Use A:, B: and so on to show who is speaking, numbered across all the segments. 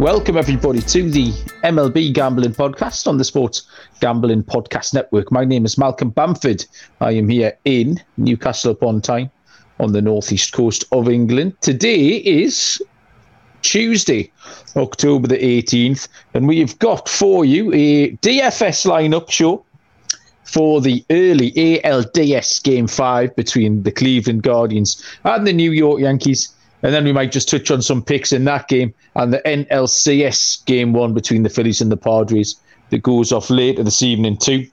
A: Welcome, everybody, to the MLB Gambling Podcast on the Sports Gambling Podcast Network. My name is Malcolm Bamford. I am here in Newcastle upon Tyne on the northeast coast of England. Today is Tuesday, October the 18th, and we've got for you a DFS lineup show for the early ALDS Game 5 between the Cleveland Guardians and the New York Yankees. And then we might just touch on some picks in that game and the NLCS game one between the Phillies and the Padres that goes off later this evening too.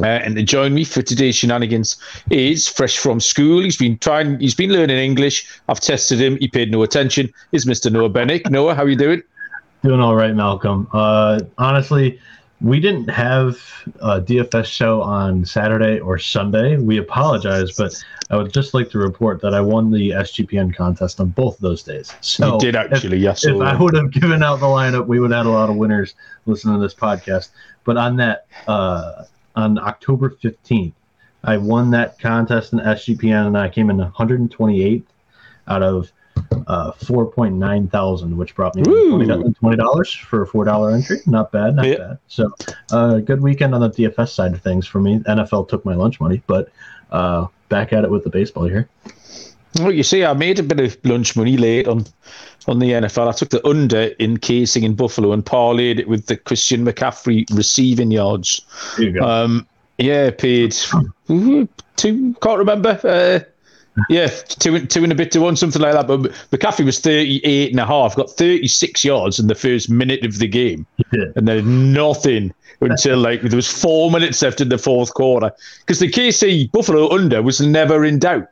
A: Uh, and to join me for today's shenanigans is fresh from school. He's been trying. He's been learning English. I've tested him. He paid no attention. Is Mr. Noah Bennick? Noah, how are you doing?
B: Doing all right, Malcolm. Uh, honestly, we didn't have a DFS show on Saturday or Sunday. We apologize, but I would just like to report that I won the SGPN contest on both of those days. So
A: you did actually,
B: if,
A: yes.
B: If I would have given out the lineup, we would have had a lot of winners listening to this podcast. But on that, uh, on October 15th, I won that contest in SGPN and I came in 128th out of uh, 4.9 thousand, which brought me $20, dollars for a $4 entry. Not bad, not yeah. bad. So, uh, good weekend on the DFS side of things for me. NFL took my lunch money, but uh, back at it with the baseball here.
A: Well, you see, I made a bit of lunch money late on on the NFL. I took the under in KC in Buffalo and parlayed it with the Christian McCaffrey receiving yards. Um, yeah, paid two, can't remember. Uh, yeah, two, two and a bit to one, something like that. But McCaffrey was 38 and a half, got 36 yards in the first minute of the game. Yeah. And then nothing until like there was four minutes left in the fourth quarter. Because the KC Buffalo under was never in doubt.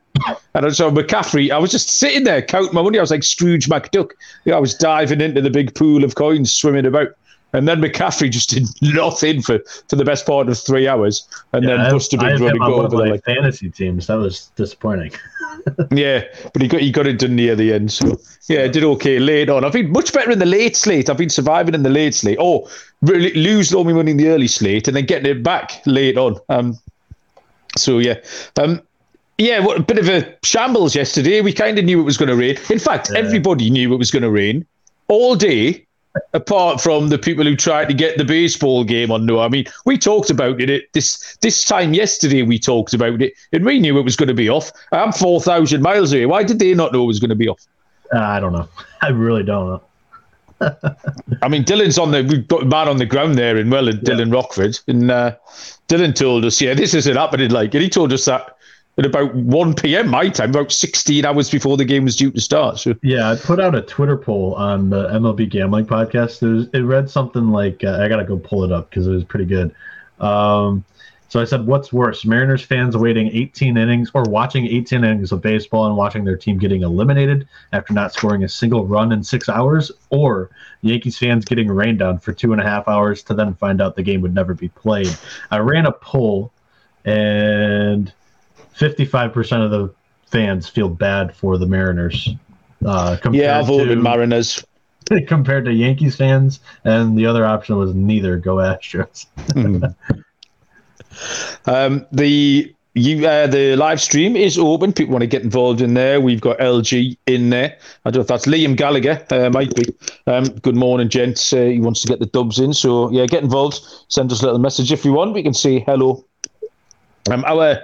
A: And so McCaffrey, I was just sitting there counting my money. I was like Scrooge McDuck. I was diving into the big pool of coins, swimming about. And then McCaffrey just did nothing for, for the best part of three hours, and yeah, then busted a big run and go over
B: like fantasy teams. That was disappointing.
A: yeah, but he got he got it done near the end. So yeah, did okay late on. I've been much better in the late slate. I've been surviving in the late slate. Oh, really lose all my money in the early slate and then getting it back late on. Um, so yeah, um, yeah, what a bit of a shambles yesterday. We kind of knew it was going to rain. In fact, yeah. everybody knew it was going to rain all day apart from the people who tried to get the baseball game on. No, I mean we talked about it this this time yesterday. We talked about it, and we knew it was going to be off. I'm four thousand miles away. Why did they not know it was going to be off?
B: Uh, I don't know. I really don't know.
A: I mean, Dylan's on the we've got man on the ground there in well, Dylan yeah. Rockford, and uh, Dylan told us, yeah, this isn't happening. Like, and he told us that at about 1 p.m. my time, about 16 hours before the game was due to start. So.
B: Yeah, I put out a Twitter poll on the MLB Gambling podcast. It, it read something like, uh, I got to go pull it up because it was pretty good. Um, so I said, what's worse, Mariners fans waiting 18 innings or watching 18 innings of baseball and watching their team getting eliminated after not scoring a single run in six hours, or Yankees fans getting rained on for two and a half hours to then find out the game would never be played? I ran a poll and 55% of the fans feel bad for the Mariners.
A: Uh, yeah, I've voted to, Mariners.
B: compared to Yankees fans, and the other option was neither. Go Astros. mm.
A: um, the you uh, the live stream is open. People want to get involved in there. We've got LG in there. I don't know if that's Liam Gallagher. Uh, might be. Um, good morning, gents. Uh, he wants to get the dubs in. So yeah, get involved. Send us a little message if you want. We can say hello. Um, our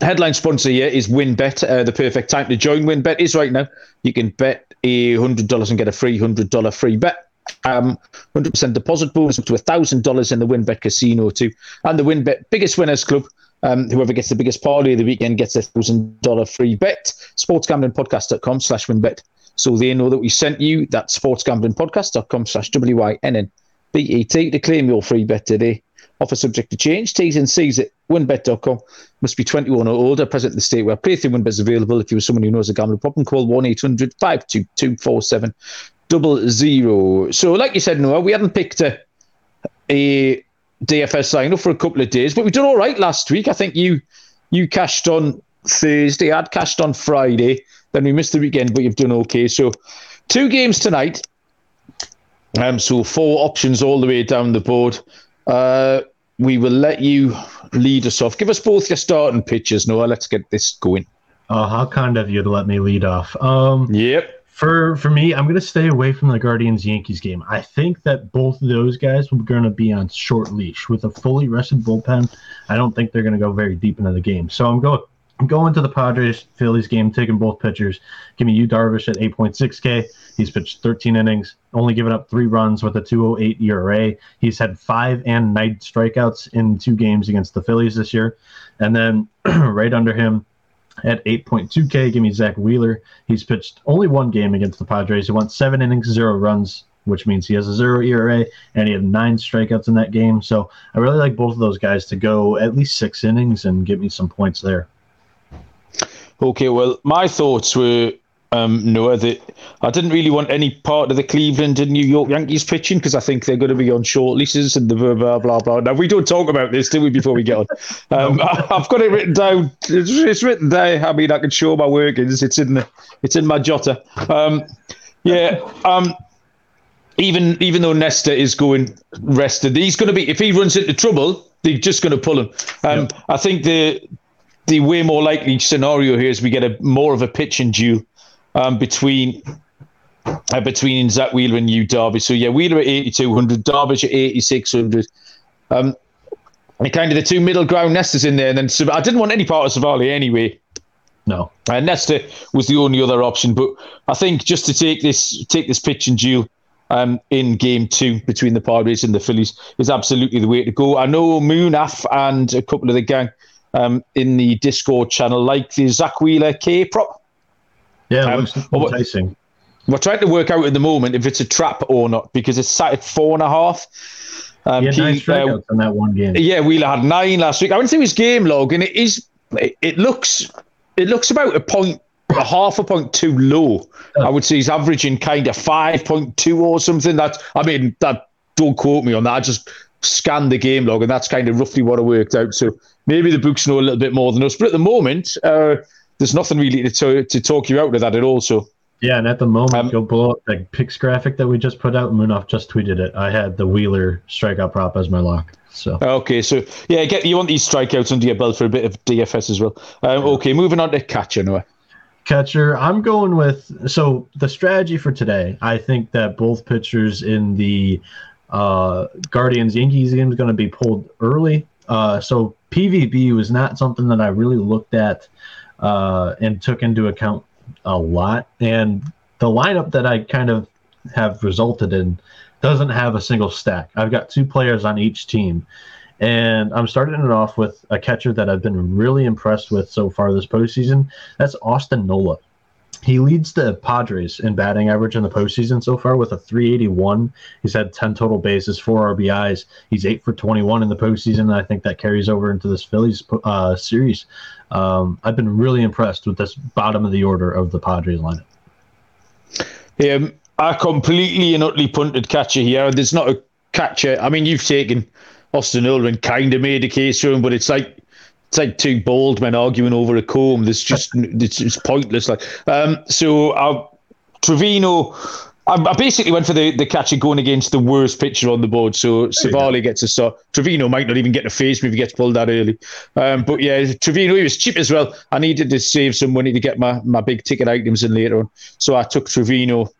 A: headline sponsor here is WynnBET. Uh, the perfect time to join WynnBET is right now. You can bet a hundred dollars and get a free hundred dollar free bet. Um, 100% deposit bonus up to a $1,000 in the WynnBET casino too. And the WynnBET biggest winners club. Um, whoever gets the biggest party of the weekend gets a thousand dollar free bet. Sportsgamblingpodcast.com slash WynnBET. So they know that we sent you that sportsgamblingpodcast.com slash W-Y-N-N-B-E-T to claim your free bet today. Offer subject to change. T's and C's at wynnbet.com. Must be 21 or older, present in the state where playthrough WynnBET is available. If you're someone who knows a gambling problem, call 1 800 522 4700. So, like you said, Noah, we haven't picked a, a DFS lineup for a couple of days, but we did all right last week. I think you you cashed on Thursday, I'd cashed on Friday, then we missed the weekend, but you've done okay. So two games tonight. Um, so four options all the way down the board. Uh, we will let you lead us off. Give us both your starting pitches, Noah. Let's get this going.
B: Oh, how kind of you to let me lead off. Um,
A: yep.
B: For for me, I'm going to stay away from the Guardians Yankees game. I think that both of those guys are going to be on short leash with a fully rested bullpen. I don't think they're going to go very deep into the game. So I'm going going to the Padres Phillies game, taking both pitchers. Give me Yu Darvish at 8.6K. He's pitched 13 innings, only given up three runs with a 208 ERA. He's had five and nine strikeouts in two games against the Phillies this year. And then right under him, at 8.2K, give me Zack Wheeler. He's pitched only one game against the Padres. He went seven innings, zero runs, which means he has a zero ERA, and he had nine strikeouts in that game. So I really like both of those guys to go at least six innings and get me some points there.
A: Okay, well, my thoughts were um, Noah, that I didn't really want any part of the Cleveland and New York Yankees pitching because I think they're going to be on short leases and the blah, blah, blah, blah. Now, we don't talk about this, do we, before we get on? Um, I've got it written down. It's, it's, written there. I mean, I can show my workings. It's in the, it's in my jotter. Um, yeah. Um, even even though Nestor is going rested, he's going to be if he runs into trouble, they're just going to pull him. Um, yep. I think the the way more likely scenario here is we get a more of a pitching duel um, between uh, between Zack Wheeler and Yu Darvish. So yeah, Wheeler at 8,200, Darvish at 8,600. Um, and kind of the two middle ground Nestors in there. And then I didn't want any part of Civale anyway.
B: No,
A: uh, Nestor was the only other option. But I think just to take this take this pitch and duel um, in game two between the Padres and the Phillies is absolutely the way to go. I know Munaf and a couple of the gang um, in the Discord channel like the Zack Wheeler K prop.
B: Yeah, um, looks.
A: We're trying to work out at the moment if it's a trap or not because it's sat at four and a half.
B: Um, yeah, nine strikeouts uh, in that one game.
A: Yeah, Wheeler had nine last week. I went through his game log, and it is it, it looks it looks about a point a half a point too low. I would say he's averaging kind of five point two or something. That's I mean that don't quote me on that. I just scanned the game log, and that's kind of roughly what I worked out. So maybe the books know a little bit more than us, but at the moment, uh, there's nothing really to, to, to talk you out of that at all. So
B: yeah, and at the moment, um, go below the picks graphic that we just put out. Munaf just tweeted it. I had the Wheeler strikeout prop as my lock. So
A: okay, so yeah, get you want these strikeouts under your belt for a bit of DFS as well. Um, okay, moving on to catcher now.
B: Catcher, I'm going with so the strategy for today. I think that both pitchers in the uh, Guardians Yankees game is going to be pulled early. Uh, so PVB was not something that I really looked at uh, and took into account a lot. And the lineup that I kind of have resulted in doesn't have a single stack. I've got two players on each team. And I'm starting it off with a catcher that I've been really impressed with so far this postseason. That's Austin Nola. He leads the Padres in batting average in the postseason so far with a 381. He's had 10 total bases, four RBIs. He's eight for 21 in the postseason. And I think that carries over into this Phillies uh, series. Um, I've been really impressed with this bottom of the order of the Padres lineup.
A: Um, I completely and utterly punted catcher here. There's not a catcher. I mean, you've taken Austin Ulrich, kind of made a case for him, but it's like it's like two bald men arguing over a comb. There's just it's, it's pointless. Like um, so, uh, Trevino. I, I, basically went for the, the catcher going against the worst pitcher on the board. So Civale gets a start. Trevino might not even get a face if he gets pulled that early. Um, but yeah, Trevino, he was cheap as well. I needed to save some money to get my, my big ticket items in later on. So I took Trevino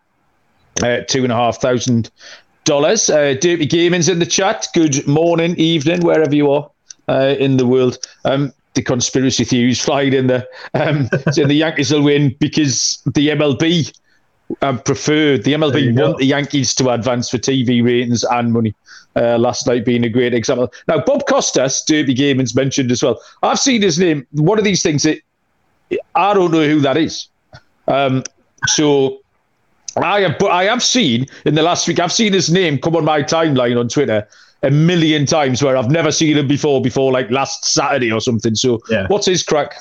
A: uh, two and a half thousand dollars. Uh, Dirty Gaming's in the chat. Good morning, evening, wherever you are uh, in the world. Um, the conspiracy theories flying in there. Um, so the Yankees will win because the MLB um, preferred the MLB want the Yankees to advance for TV ratings and money. Uh, last night being a great example. Now Bob Costas, Derby Gaming's mentioned as well. I've seen his name. One of these things that I don't know who that is. Um, so I have, but I have seen in the last week. I've seen his name come on my timeline on Twitter a million times where I've never seen him before, before like last Saturday or something. So, yeah. what's his crack?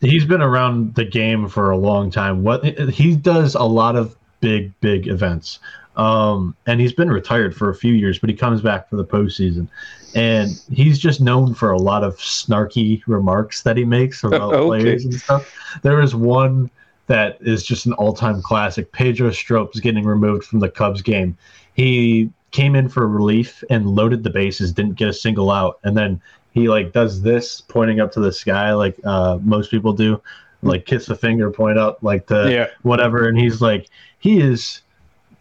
B: He's been around the game for a long time. What he does a lot of big, big events. Um, and he's been retired for a few years, but he comes back for the postseason. And he's just known for a lot of snarky remarks that he makes about
A: Okay.
B: players and stuff. There is one that is just an all-time classic. Pedro Strop's getting removed from the Cubs game. He came in for relief and loaded the bases, didn't get a single out, and then he like does this, pointing up to the sky like uh, most people do, like kiss the finger, point up like the
A: Yeah.
B: whatever, and he's like he is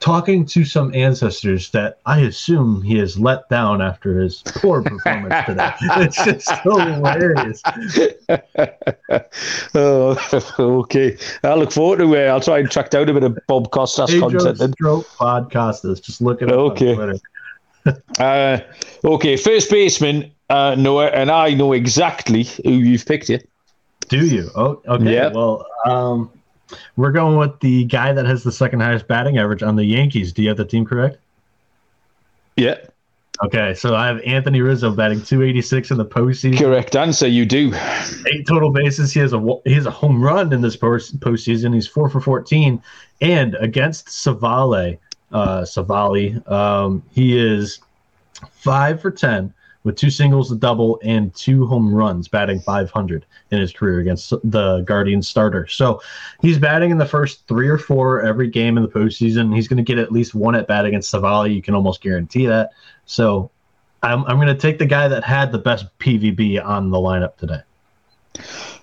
B: talking to some ancestors that I assume he has let down after his poor performance today. It's just so hilarious.
A: oh, okay. I look forward to it. I'll try and track down a bit of Bob Costas
B: Pedro
A: content. then.
B: Stroke Podcastas. Just look it up
A: Okay.
B: Twitter.
A: Uh, okay, first baseman, uh, Noah, and I know exactly who you've picked here.
B: Do you? Oh, okay.
A: Yeah.
B: Well, um, we're going with the guy that has the second highest batting average on the Yankees. Do you have the team correct?
A: Yeah,
B: Okay, so I have Anthony Rizzo batting 286 in the postseason.
A: correct answer. You do.
B: Eight total bases. He has a he has a home run in this post- postseason. He's four for 14, and against Civale, uh, Civale, um, he is five for 10 with two singles, a double, and two home runs, batting 500 in his career against the Guardian starter. So he's batting in the first three or four every game in the postseason. He's going to get at least one at bat against Civale. You can almost guarantee that. So I'm, I'm going to take the guy that had the best PVB on the lineup today.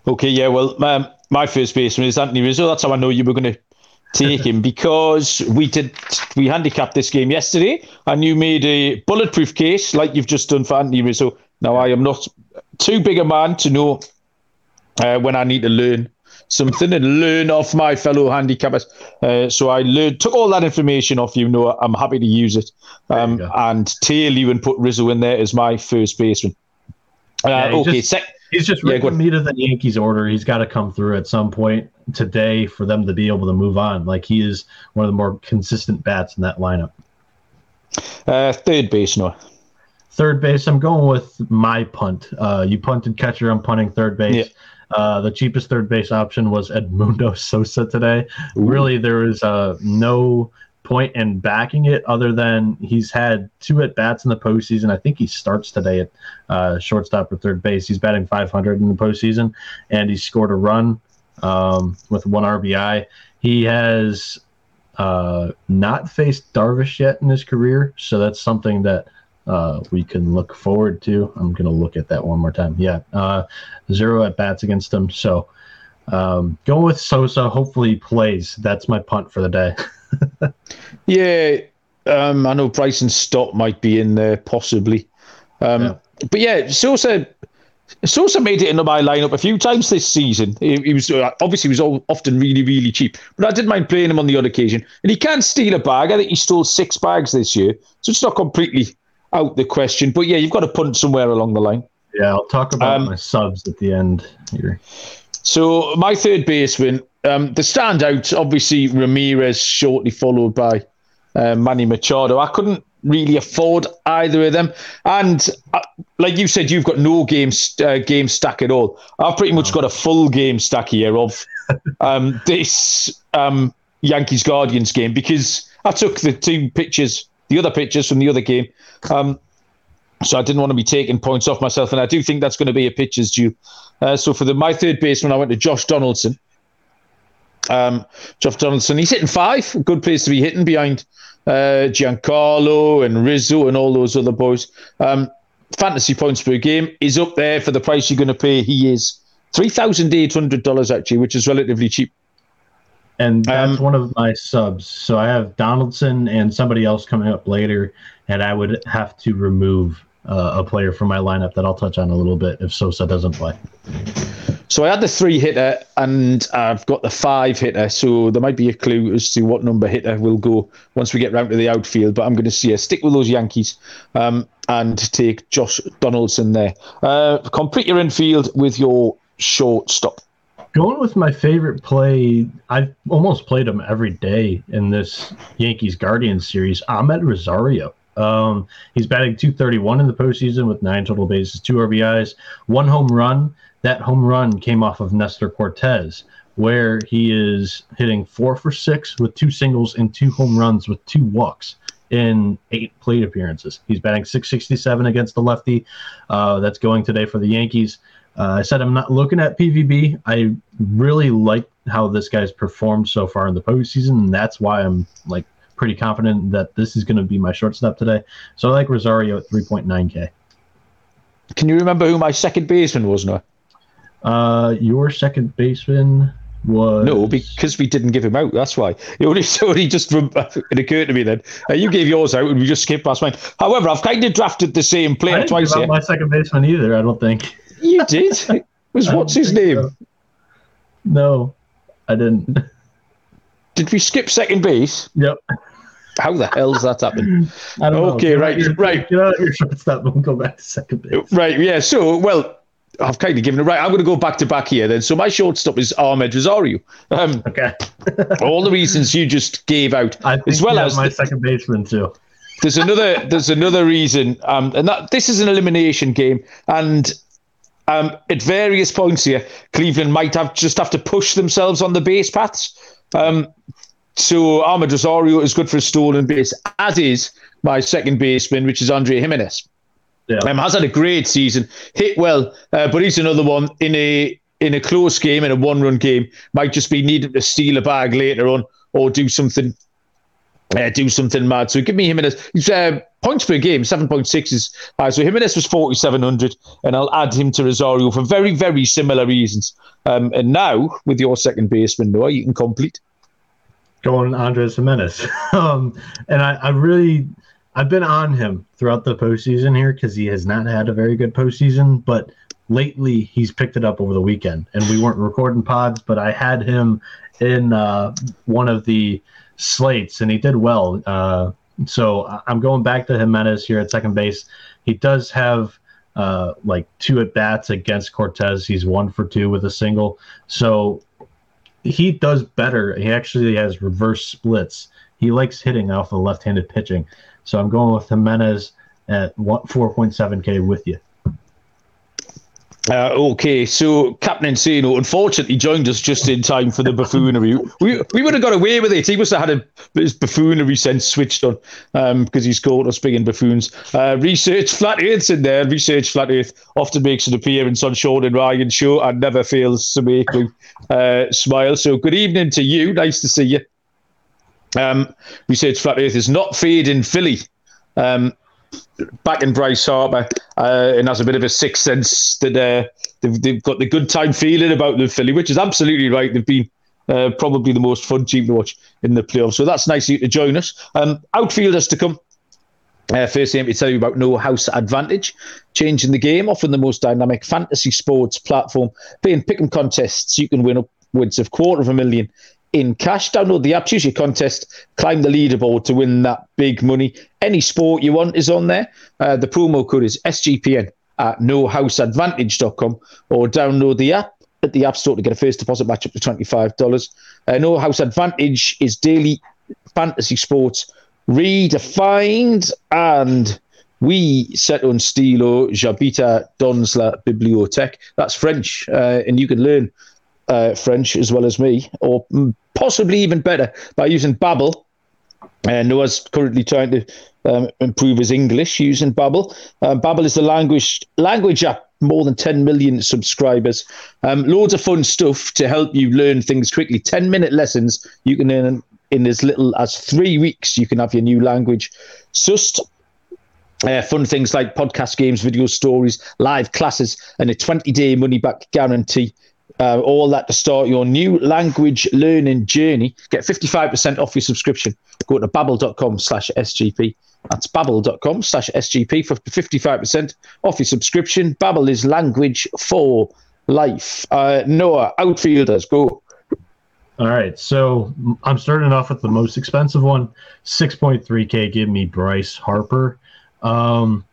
A: Okay, yeah. Well, um, my first baseman is Anthony Rizzo. That's how I know you were going to take him because we did we handicapped this game yesterday, and you made a bulletproof case like you've just done for Anthony Rizzo. Now I am not too big a man to know uh, when I need to learn something and learn off my fellow handicappers. Uh, so I learned, took all that information off you. Noah. I'm happy to use it um, and tail you and put Rizzo in there as my first baseman. Uh,
B: Yeah,
A: okay,
B: just-
A: sec-
B: He's just
A: Yeah,
B: written meat of the Yankees order. He's got to come through at some point today for them to be able to move on. Like he is one of the more consistent bats in that lineup.
A: uh, third base, Noah.
B: Third base, I'm going with my punt. Uh, you punted catcher, I'm punting third base.
A: Yeah.
B: Uh, the cheapest third base option was Edmundo Sosa today.
A: Ooh.
B: Really, there is uh, no point in backing it other than he's had two at bats in the postseason. I think he starts today at uh, shortstop or third base. He's batting 500 in the postseason, and he scored a run um, with one RBI. He has uh, not faced Darvish yet in his career, so that's something that uh, we can look forward to. I'm going to look at that one more time. Yeah, uh, zero at bats against him. So um, going with Sosa. Hopefully he plays. That's my punt for the day.
A: Yeah, um, I know Bryson Stott might be in there possibly, um,
B: Yeah.
A: but yeah, Sosa. Sosa made it into my lineup a few times this season. He, he was uh, obviously he was all, often really really cheap, but I didn't mind playing him on the odd occasion. And he can steal a bag. I think he stole six bags this year, so it's not completely out the question. But yeah, you've got to punt somewhere along the line.
B: Yeah, I'll talk about
A: Um,
B: my subs at the end here.
A: So my third baseman, um, the standout, obviously Ramirez, shortly followed by uh, Manny Machado. I couldn't really afford either of them, and uh, like you said, you've got no game uh, game stack at all. I've pretty much got a full game stack here of um, this um, Yankees Guardians game because I took the two pictures, the other pictures from the other game. Um, so I didn't want to be taking points off myself, and I do think that's going to be a pitcher's due. Uh, so for the my third baseman, I went to Josh Donaldson. Um, Josh Donaldson, he's hitting five. Good place to be hitting behind uh, Giancarlo and Rizzo and all those other boys. Um, fantasy points per game is up there for the price you're going to pay. He is three thousand eight hundred dollars actually, which is relatively cheap.
B: And that's
A: Um,
B: one of my subs. So I have Donaldson and somebody else coming up later, and I would have to remove uh, a player from my lineup that I'll touch on a little bit if Sosa doesn't play.
A: So I had the three hitter and I've got the five hitter. So there might be a clue as to what number hitter will go once we get round to the outfield. But I'm going to see stick with those Yankees um, and take Josh Donaldson there. Uh, complete your infield with your shortstop.
B: Going with my favorite play, I've almost played him every day in this Yankees Guardians series. Amed Rosario. Um, he's batting 231 in the postseason with nine total bases, two RBIs, one home run. That home run came off of Nestor Cortes, where he is hitting four for six with two singles and two home runs with two walks in eight plate appearances. He's batting 667 against the lefty. Uh, that's going today for the Yankees. Uh, I said I'm not looking at PVB. I really like how this guy's performed so far in the postseason, and that's why I'm like pretty confident that this is going to be my shortstop today. So I like Rosario at 3.9K.
A: Can you remember who my second baseman was, Noah?
B: Uh, your second baseman was
A: no because we didn't give him out. That's why it only, only just it occurred to me then. Uh, you gave yours out and we just skipped past mine. However, I've kind of drafted the same player twice here.
B: My second baseman either. I don't think
A: you did. It was what's his name? So.
B: No, I didn't.
A: Did we skip second base?
B: Yep.
A: How the hell does that happen?
B: I don't
A: okay,
B: know.
A: right,
B: your,
A: right.
B: Get out of your shortstop and go back to second base.
A: Right, yeah. So, well, I've kind of given it right. I'm going to go back to back here then. So my shortstop is Amed Rosario. Um,
B: okay.
A: all the reasons you just gave out, as well as
B: my the, second baseman too.
A: There's another. There's another reason, um, and that this is an elimination game, and um, at various points here, Cleveland might have just have to push themselves on the base paths. Um, so Amed Rosario is good for a stolen base, as is my second baseman, which is Andre Gimenez. Yeah. Um, has had a great season, hit well, uh, but he's another one in a in a close game, in a one run game, might just be needing to steal a bag later on or do something uh, do something mad. So give me Gimenez. He's uh, points per game, 7.6 is high. So Gimenez was 4,700, and I'll add him to Rosario for very, very similar reasons. Um, and now, with your second baseman, Noah, you can complete.
B: Go on, Andres Gimenez. um, and I, I really I've been on him throughout the postseason here because he has not had a very good postseason, but lately he's picked it up over the weekend. And we weren't recording pods, but I had him in uh, one of the slates, and he did well. Uh, so I'm going back to Gimenez here at second base. He does have uh, like two at bats against Cortes. He's one for two with a single. So he does better. He actually has reverse splits. He likes hitting off the left-handed pitching. So I'm going with Gimenez at 4.7K with you.
A: Uh, okay, so Captain Insano unfortunately joined us just in time for the buffoonery. We we would have got away with it. He must have had a, his buffoonery sense switched on um, because he's caught us in buffoons. Uh, research Flat Earth's in there. Research Flat Earth often makes an appearance on Sean and Ryan show and never fails to make me uh, smile. So good evening to you. Nice to see you. Um, Research Flat Earth is not feared in Philly. Um, back in Bryce Harper uh, and has a bit of a sixth sense that uh, they've, they've got the good time feeling about the Philly, which is absolutely right. They've been uh, probably the most fun team to watch in the playoffs. So that's nice to join us. Um, outfielders to come. Uh, first thing to tell you about No House Advantage, changing the game, offering the most dynamic fantasy sports platform, playing pick 'em contests. You can win upwards of quarter of a million in cash. Download the app, choose your contest, climb the leaderboard to win that big money. Any sport you want is on there. Uh, the promo code is SGPN at nohouseadvantage.com or download the app at the App Store to get a first deposit match up to $25. Uh, no House Advantage is daily fantasy sports redefined and we set on stilo Jabita dans la bibliothèque. That's French, uh, and you can learn uh, French as well as me, or possibly even better by using Babbel. And Noah's currently trying to um, improve his English using Babbel. Um, Babbel is the language language app. More than 10 million subscribers. Um, loads of fun stuff to help you learn things quickly. 10 minute lessons you can learn in as little as three weeks. You can have your new language sussed. Uh, fun things like podcast games, video stories, live classes, and a 20 day money back guarantee. Uh, all that to start your new language learning journey. Get 55% off your subscription. Go to babbel.com slash SGP. That's babbel.com slash SGP for 55% off your subscription. Babbel is language for life. Uh, Noah, outfielders, go.
B: All right, so I'm starting off with the most expensive one, 6.3K. Give me Bryce Harper. Um,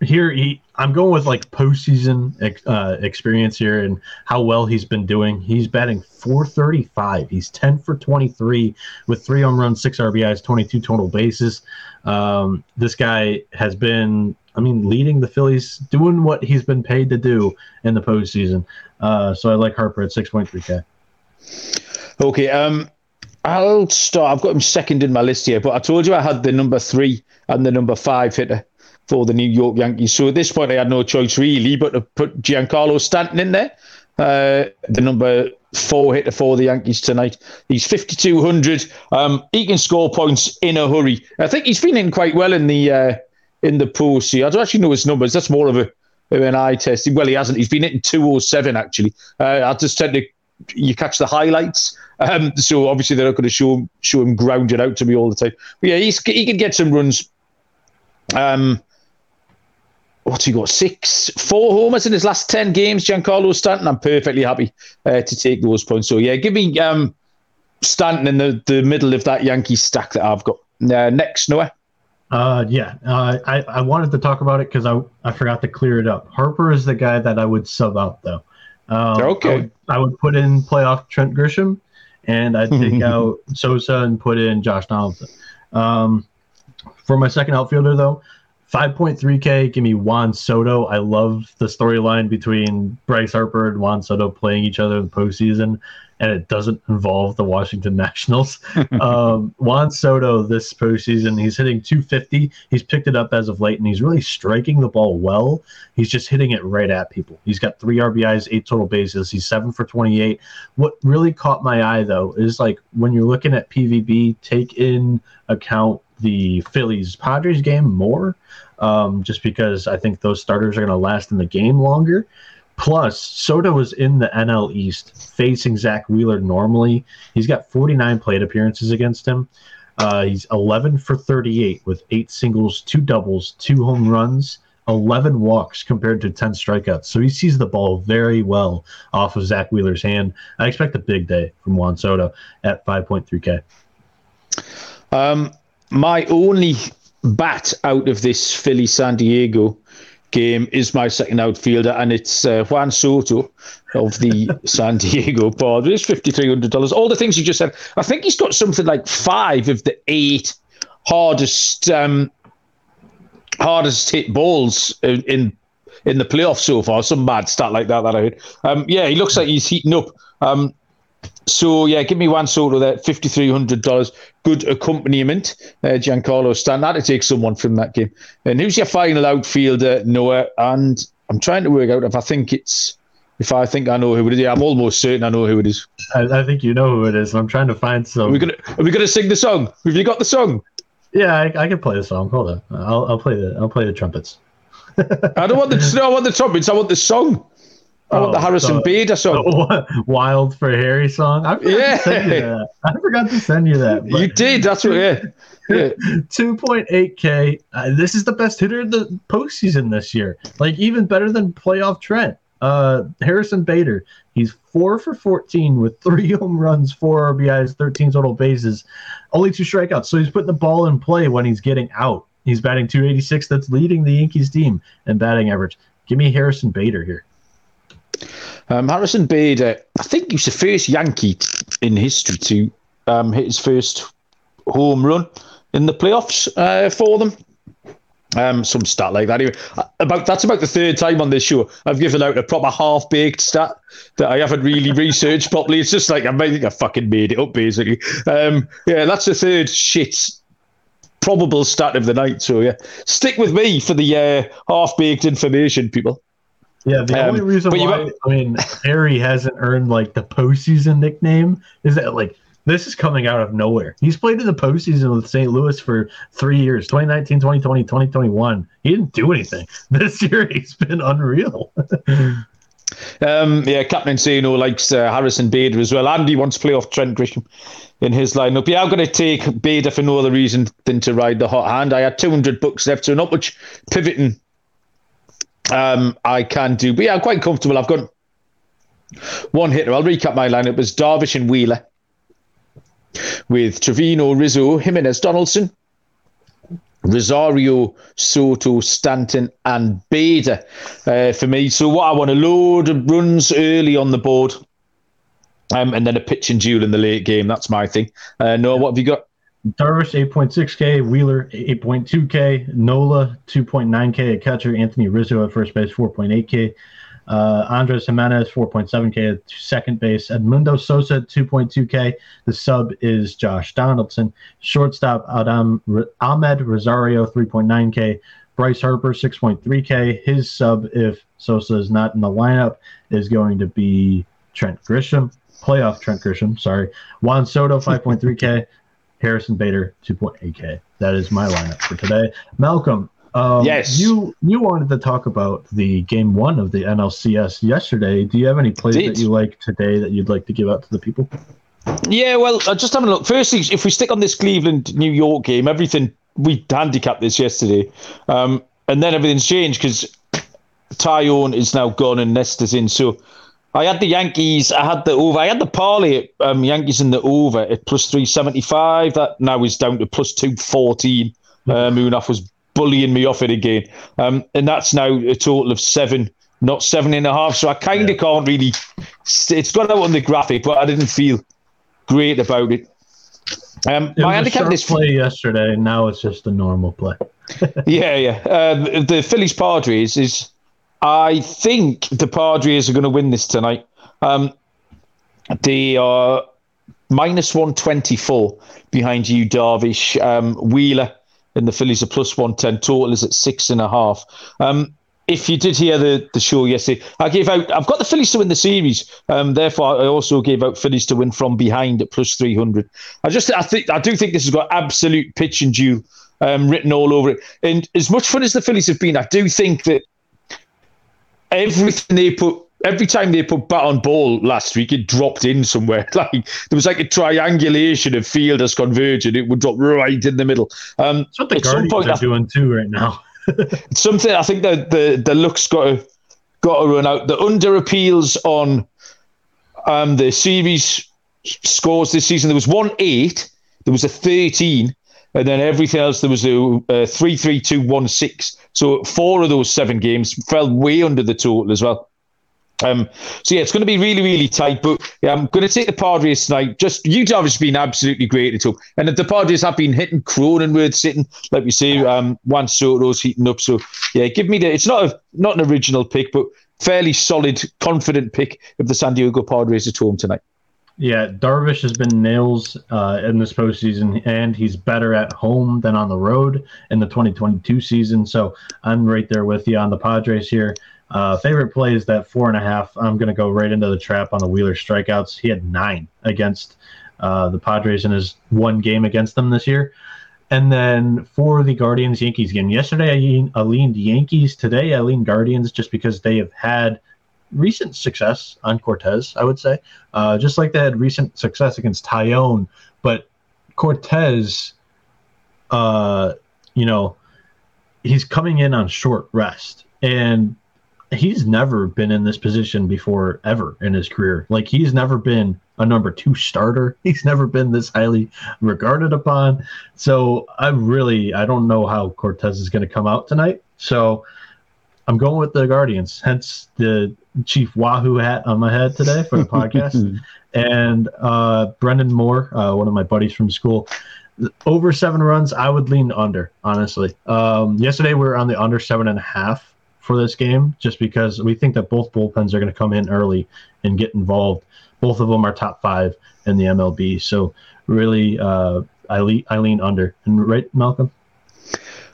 B: here he I'm going with like postseason uh, experience here and how well he's been doing. He's batting 435. He's 10 for 23 with three home runs, six RBIs, 22 total bases. Um, this guy has been, I mean, leading the Phillies, doing what he's been paid to do in the postseason. Uh, so I like Harper at 6.3K.
A: Okay. Um, I'll start. I've got him second in my list here, but I told you I had the number three and the number five hitter for the New York Yankees. So at this point, I had no choice really but to put Giancarlo Stanton in there, uh, the number four hitter for the Yankees tonight. He's 5,200. Um, he can score points in a hurry. I think he's been in quite well in the uh, in the post. I don't actually know his numbers. That's more of a an eye test. Well, he hasn't. He's been hitting 207 actually. Uh, I just tend to you catch the highlights. Um, so obviously they're not going to show show him grounded out to me all the time. But yeah, he's, he can get some runs. Um, what's he got? Six, four homers in his last ten games. Giancarlo Stanton. I'm perfectly happy uh, to take those points. So yeah, give me um, Stanton in the, the middle of that Yankee stack that I've got. Uh, next, Noah.
B: Uh, yeah, uh, I I wanted to talk about it because I I forgot to clear it up. Harper is the guy that I would sub out though. Um,
A: okay.
B: I would, I would, put in playoff Trent Grisham, and I'd take out Sosa and put in Josh Donaldson. Um, for my second outfielder though, 5.3K, give me Juan Soto. I love the storyline between Bryce Harper and Juan Soto playing each other in the postseason, and it doesn't involve the Washington Nationals. um, Juan Soto this postseason, he's hitting 250. He's picked it up as of late, and he's really striking the ball well. He's just hitting it right at people. He's got three RBIs, eight total bases. He's seven for 28. What really caught my eye, though, is like when you're looking at PVB, take in account the Phillies Padres game more um, just because I think those starters are going to last in the game longer. Plus, Soto was in the NL East facing Zack Wheeler normally. He's got 49 plate appearances against him. Uh, he's 11 for 38 with eight singles, two doubles, two home runs, 11 walks compared to 10 strikeouts. So he sees the ball very well off of Zack Wheeler's hand. I expect a big day from Juan Soto at 5.3K.
A: Um, my only bat out of this Philly San Diego game is my second outfielder, and it's uh, Juan Soto of the San Diego Padres, fifty three hundred dollars. All the things you just said. I think he's got something like five of the eight hardest um, hardest hit balls in, in in the playoffs so far. Some mad stat like that that I heard. Um, yeah, he looks like he's heating up. Um, so yeah, give me Juan Soto there, fifty three hundred dollars. Good accompaniment, uh, Giancarlo Stanton. That to take someone from that game. And who's your final outfielder, Noah? And I'm trying to work out if I think it's if I think I know who it is. Yeah, I'm almost certain I know who it is.
B: I, I think you know who it is. I'm trying to find some.
A: Are we gonna Are we gonna sing the song? Have you got the song?
B: Yeah, I, I can play the song. Hold on, I'll, I'll play the I'll play the trumpets.
A: I don't want the no, I want the trumpets. I want the song. I want the oh, Harrison Bader song.
B: Wild for Harry song. I forgot yeah. to send you that. I forgot to send you that.
A: You did. That's what. Yeah.
B: yeah. 2.8K. Uh, this is the best hitter in the postseason this year. Like even better than playoff Trent. Uh, Harrison Bader. He's four for 14 with three home runs, four RBIs, 13 total bases, only two strikeouts. So he's putting the ball in play when he's getting out. He's batting 286. That's leading the Yankees team in batting average. Give me Harrison Bader here.
A: Um, Harrison Bader, I think he's the first Yankee in history to um, hit his first home run in the playoffs uh, for them. Um, some stat like that. Anyway, about that's about the third time on this show I've given out a proper half baked stat that I haven't really researched properly. It's just like I think I fucking made it up basically. Um, yeah, that's the third shit probable stat of the night. So yeah, stick with me for the uh, half baked information, people.
B: Yeah, the um, only reason why I mean Harry hasn't earned like the postseason nickname is that like this is coming out of nowhere. He's played in the postseason with St. Louis for three years 2019, 2020, 2021. He didn't do anything. This year, he's been unreal.
A: um, yeah, Captain Sano likes uh, Harrison Bader as well. Andy wants to play off Trent Grisham in his lineup. Yeah, I'm going to take Bader for no other reason than to ride the hot hand. I had 200 bucks left, so not much pivoting um, I can do. But yeah, I'm quite comfortable. I've got one hitter. I'll recap my lineup. It was Darvish and Wheeler with Trevino, Rizzo, Gimenez, Donaldson. Rosario, Soto, Stanton, and Bader uh, for me. So what I want a load of runs early on the board, um, and then a pitching duel in the late game. That's my thing. Uh, Noah, what have you got?
B: Darvish 8.6K, Wheeler 8.2K, Nola 2.9K at catcher, Anthony Rizzo at first base 4.8K, uh, Andres Gimenez 4.7K at second base, Edmundo Sosa 2.2K. The sub is Josh Donaldson, shortstop Adam Amed Rosario 3.9K, Bryce Harper 6.3K. His sub, if Sosa is not in the lineup, is going to be Trent Grisham. Playoff Trent Grisham, sorry. Juan Soto, 5.3K. Harrison Bader, 2.8K. That is my lineup for today. Malcolm, um,
A: yes.
B: You you wanted to talk about the game one of the NLCS yesterday. Do you have any plays Indeed. that you like today that you'd like to give out to the people?
A: Yeah, well, uh, just having a look. Firstly, if we stick on this Cleveland New York game, everything we handicapped this yesterday, um, and then everything's changed because Taillon is now gone and Nestor's in. So I had the Yankees. I had the over. I had the parlay um, Yankees in the over at plus three seventy five. That now is down to plus two fourteen. Uh, Munaf was bullying me off it again, um, and that's now a total of seven, not seven and a half. So I kind of yeah. can't really. It's got out on the graphic, but I didn't feel great about it.
B: Um, it my handicap this play yesterday. Now it's just a normal play.
A: yeah, yeah. Uh, the Phillies Padres is I think the Padres are going to win this tonight. Um, they are minus 124 behind you, Darvish. Um, Wheeler and the Phillies are plus 110. Total is at six and a half. Um, if you did hear the, the show yesterday, I gave out. I've got the Phillies to win the series. Um, therefore, I also gave out Phillies to win from behind at plus three hundred. I just, I think, I do think this has got absolute pitch and dew um, written all over it. And as much fun as the Phillies have been, I do think that everything they put every time they put bat on ball last week, it dropped in somewhere. Like there was like a triangulation of fielders converging. It would drop right in the middle.
B: Um, That's what the Guardians point, are doing too right now.
A: something I think that the the look's got to got to run out. The under appeals on um, the series scores this season. There was one eight. There was a thirteen and then everything else there was a, a three three two one six. So four of those seven games fell way under the total as well. Um, so yeah, it's going to be really, really tight. But yeah, I'm going to take the Padres tonight. Just Utah has been absolutely great at all, and the Padres have been hitting Cronenworth sitting, like we say, um, Juan Soto's heating up. So yeah, give me the. It's not a not an original pick, but fairly solid, confident pick of the San Diego Padres at home tonight.
B: Yeah, Darvish has been nails uh, in this postseason, and he's better at home than on the road in the 2022 season. So I'm right there with you on the Padres here. Uh, favorite play is that four and a half. I'm going to go right into the trap on the Wheeler strikeouts. He had nine against uh, the Padres in his one game against them this year. And then for the Guardians Yankees game, yesterday I leaned Yankees. Today I leaned Guardians just because they have had – recent success on Cortes, I would say. Uh, just like they had recent success against Taillon, but Cortes, uh, you know, he's coming in on short rest, and he's never been in this position before ever in his career. Like he's never been a number two starter. He's never been this highly regarded upon. So I really I don't know how Cortes is going to come out tonight. So I'm going with the Guardians. Hence the Chief Wahoo hat on my head today for the podcast. and uh, Brendan Moore, uh, one of my buddies from school, over seven runs, I would lean under, honestly. Um, yesterday we were on the under seven and a half for this game, just because we think that both bullpens are going to come in early and get involved. Both of them are top five in the MLB. So really, uh, I, le- I lean under. And right, Malcolm?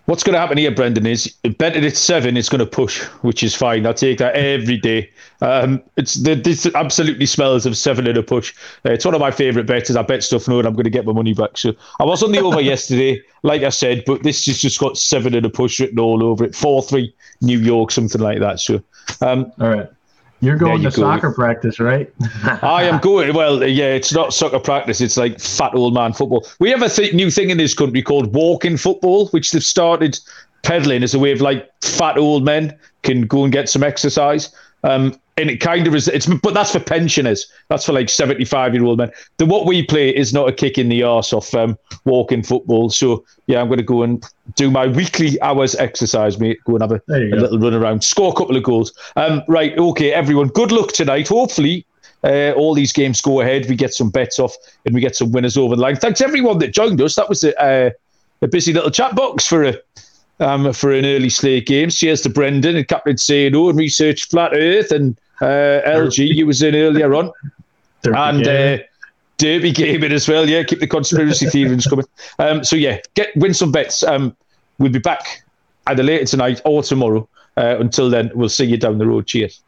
A: What's going to happen here, Brendan, is bet it at seven, it's going to push, which is fine. I'll take that every day. Um, it's the, This absolutely smells of seven in a push. Uh, it's one of my favourite bets. I bet stuff knowing I'm going to get my money back. So I was on the over yesterday, like I said, but this has just got seven in a push written all over it. 4 3 New York, something like that. So, um,
B: all right. You're going to soccer practice, right?
A: I am going. Well, yeah, it's not soccer practice. It's like fat old man football. We have a th- new thing in this country called walking football, which they've started pedaling as a way of like fat old men can go and get some exercise. Um, and it kind of is. It's but that's for pensioners. That's for like seventy-five-year-old men. The what we play is not a kick in the arse of um, walking football. So yeah, I'm going to go and do my weekly hours exercise, mate. Go and have a, a little run around, score a couple of goals. Um, right, okay, everyone. Good luck tonight. Hopefully, uh, all these games go ahead. We get some bets off and we get some winners over the line. Thanks everyone that joined us. That was a, uh, a busy little chat box for a um, for an early slate game. Cheers to Brendan and Captain Sado and Research Flat Earth and uh, LG. You was in earlier on. Derby and uh, Derby Gaming as well. Yeah, keep the conspiracy theories coming. Um, so yeah, get win some bets. Um, we'll be back either later tonight or tomorrow. Uh, until then, we'll see you down the road. Cheers.